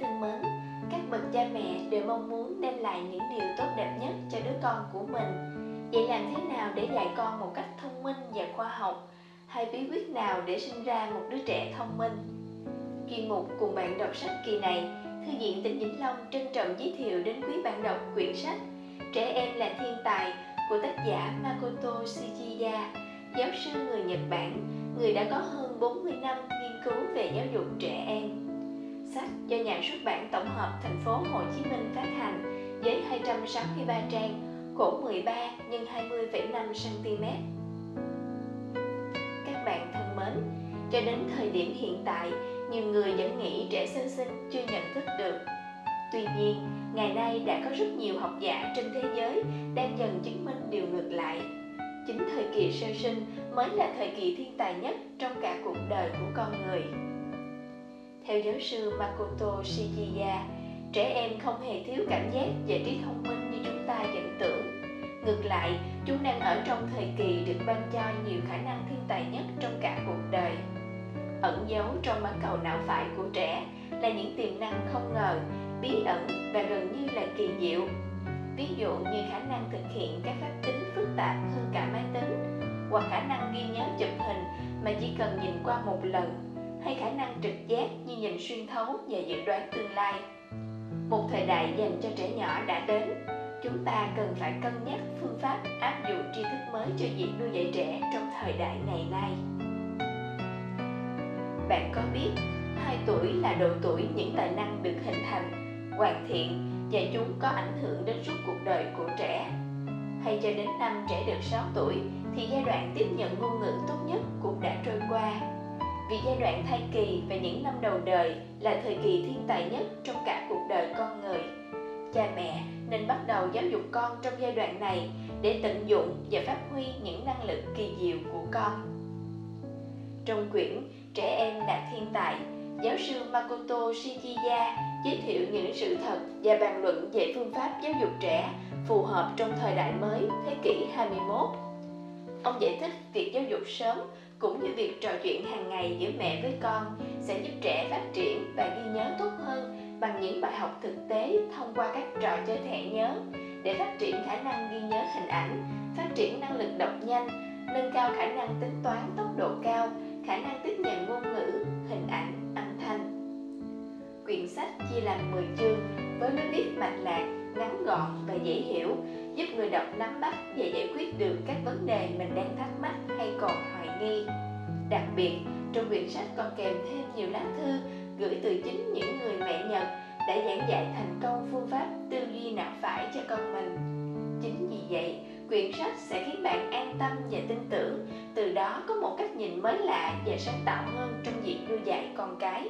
thân mến, các bậc cha mẹ đều mong muốn đem lại những điều tốt đẹp nhất cho đứa con của mình. Vậy làm thế nào để dạy con một cách thông minh và khoa học? Hay bí quyết nào để sinh ra một đứa trẻ thông minh? Kỳ mục cùng bạn đọc sách kỳ này, Thư viện tỉnh Vĩnh Long trân trọng giới thiệu đến quý bạn đọc quyển sách Trẻ em là thiên tài của tác giả Makoto Shichiya, giáo sư người Nhật Bản, người đã có hơn 40 năm nghiên cứu về giáo dục trẻ em. Sách do nhà xuất bản tổng hợp thành phố Hồ Chí Minh phát hành với 263 trang, khổ 13 x 20,5 cm. Các bạn thân mến, cho đến thời điểm hiện tại, nhiều người vẫn nghĩ trẻ sơ sinh chưa nhận thức được. Tuy nhiên, ngày nay đã có rất nhiều học giả trên thế giới đang dần chứng minh điều ngược lại. Chính thời kỳ sơ sinh mới là thời kỳ thiên tài nhất trong cả cuộc đời của con người. Theo giáo sư Makoto Shijiya, trẻ em không hề thiếu cảm giác và trí thông minh như chúng ta vẫn tưởng. Ngược lại, chúng đang ở trong thời kỳ được ban cho nhiều khả năng thiên tài nhất trong cả cuộc đời. Ẩn giấu trong bán cầu não phải của trẻ là những tiềm năng không ngờ, bí ẩn và gần như là kỳ diệu. Ví dụ như khả năng thực hiện các phép tính phức tạp hơn cả máy tính, hoặc khả năng ghi nhớ chụp hình mà chỉ cần nhìn qua một lần hay khả năng trực giác như nhìn xuyên thấu và dự đoán tương lai. Một thời đại dành cho trẻ nhỏ đã đến, chúng ta cần phải cân nhắc phương pháp áp dụng tri thức mới cho việc nuôi dạy trẻ trong thời đại ngày nay. Bạn có biết 2 tuổi là độ tuổi những tài năng được hình thành, hoàn thiện và chúng có ảnh hưởng đến suốt cuộc đời của trẻ. Hay cho đến năm trẻ được 6 tuổi thì giai đoạn tiếp nhận ngôn ngữ tốt nhất cũng đã trôi qua vì giai đoạn thai kỳ và những năm đầu đời là thời kỳ thiên tài nhất trong cả cuộc đời con người. Cha mẹ nên bắt đầu giáo dục con trong giai đoạn này để tận dụng và phát huy những năng lực kỳ diệu của con. Trong quyển Trẻ em là thiên tài, giáo sư Makoto shichiya giới thiệu những sự thật và bàn luận về phương pháp giáo dục trẻ phù hợp trong thời đại mới thế kỷ 21. Ông giải thích việc giáo dục sớm cũng như việc trò chuyện hàng ngày giữa mẹ với con sẽ giúp trẻ phát triển và ghi nhớ tốt hơn bằng những bài học thực tế thông qua các trò chơi thẻ nhớ để phát triển khả năng ghi nhớ hình ảnh, phát triển năng lực đọc nhanh, nâng cao khả năng tính toán tốc độ cao, khả năng tiếp nhận ngôn ngữ, hình ảnh, âm thanh. Quyển sách chia làm 10 chương với lối viết mạch lạc, ngắn gọn và dễ hiểu, giúp người đọc nắm bắt và giải quyết được các vấn đề mình đang thắc mắc hay còn hoài nghi. Đặc biệt, trong quyển sách còn kèm thêm nhiều lá thư gửi từ chính những người mẹ Nhật đã giảng dạy thành công phương pháp tư duy não phải cho con mình. Chính vì vậy, quyển sách sẽ khiến bạn an tâm và tin tưởng, từ đó có một cách nhìn mới lạ và sáng tạo hơn trong việc nuôi dạy con cái.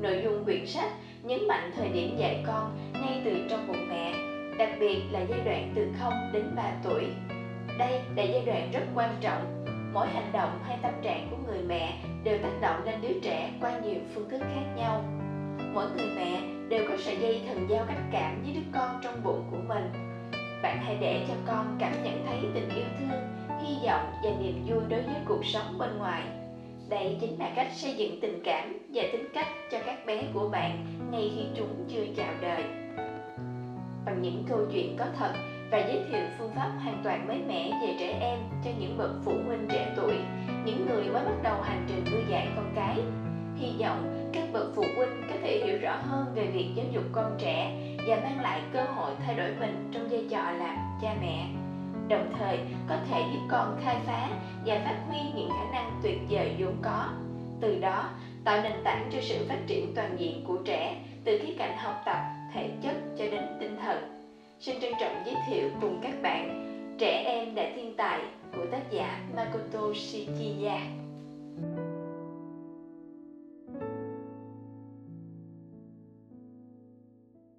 Nội dung quyển sách nhấn mạnh thời điểm dạy con ngay từ trong bụng mẹ, đặc biệt là giai đoạn từ 0 đến 3 tuổi. Đây là giai đoạn rất quan trọng. Mỗi hành động hay tâm trạng của người mẹ đều tác động lên đứa trẻ qua nhiều phương thức khác nhau. Mỗi người mẹ đều có sợi dây thần giao cách cảm với đứa con trong bụng của mình. Bạn hãy để cho con cảm nhận thấy tình yêu thương, hy vọng và niềm vui đối với cuộc sống bên ngoài đây chính là cách xây dựng tình cảm và tính cách cho các bé của bạn ngay khi chúng chưa chào đời. Bằng những câu chuyện có thật và giới thiệu phương pháp hoàn toàn mới mẻ về trẻ em cho những bậc phụ huynh trẻ tuổi, những người mới bắt đầu hành trình nuôi dạy con cái. Hy vọng các bậc phụ huynh có thể hiểu rõ hơn về việc giáo dục con trẻ và mang lại cơ hội thay đổi mình trong vai trò làm cha mẹ đồng thời có thể giúp con khai phá và phát huy những khả năng tuyệt vời vốn có từ đó tạo nền tảng cho sự phát triển toàn diện của trẻ xin trân trọng giới thiệu cùng các bạn trẻ em đã thiên tài của tác giả makoto shikiya.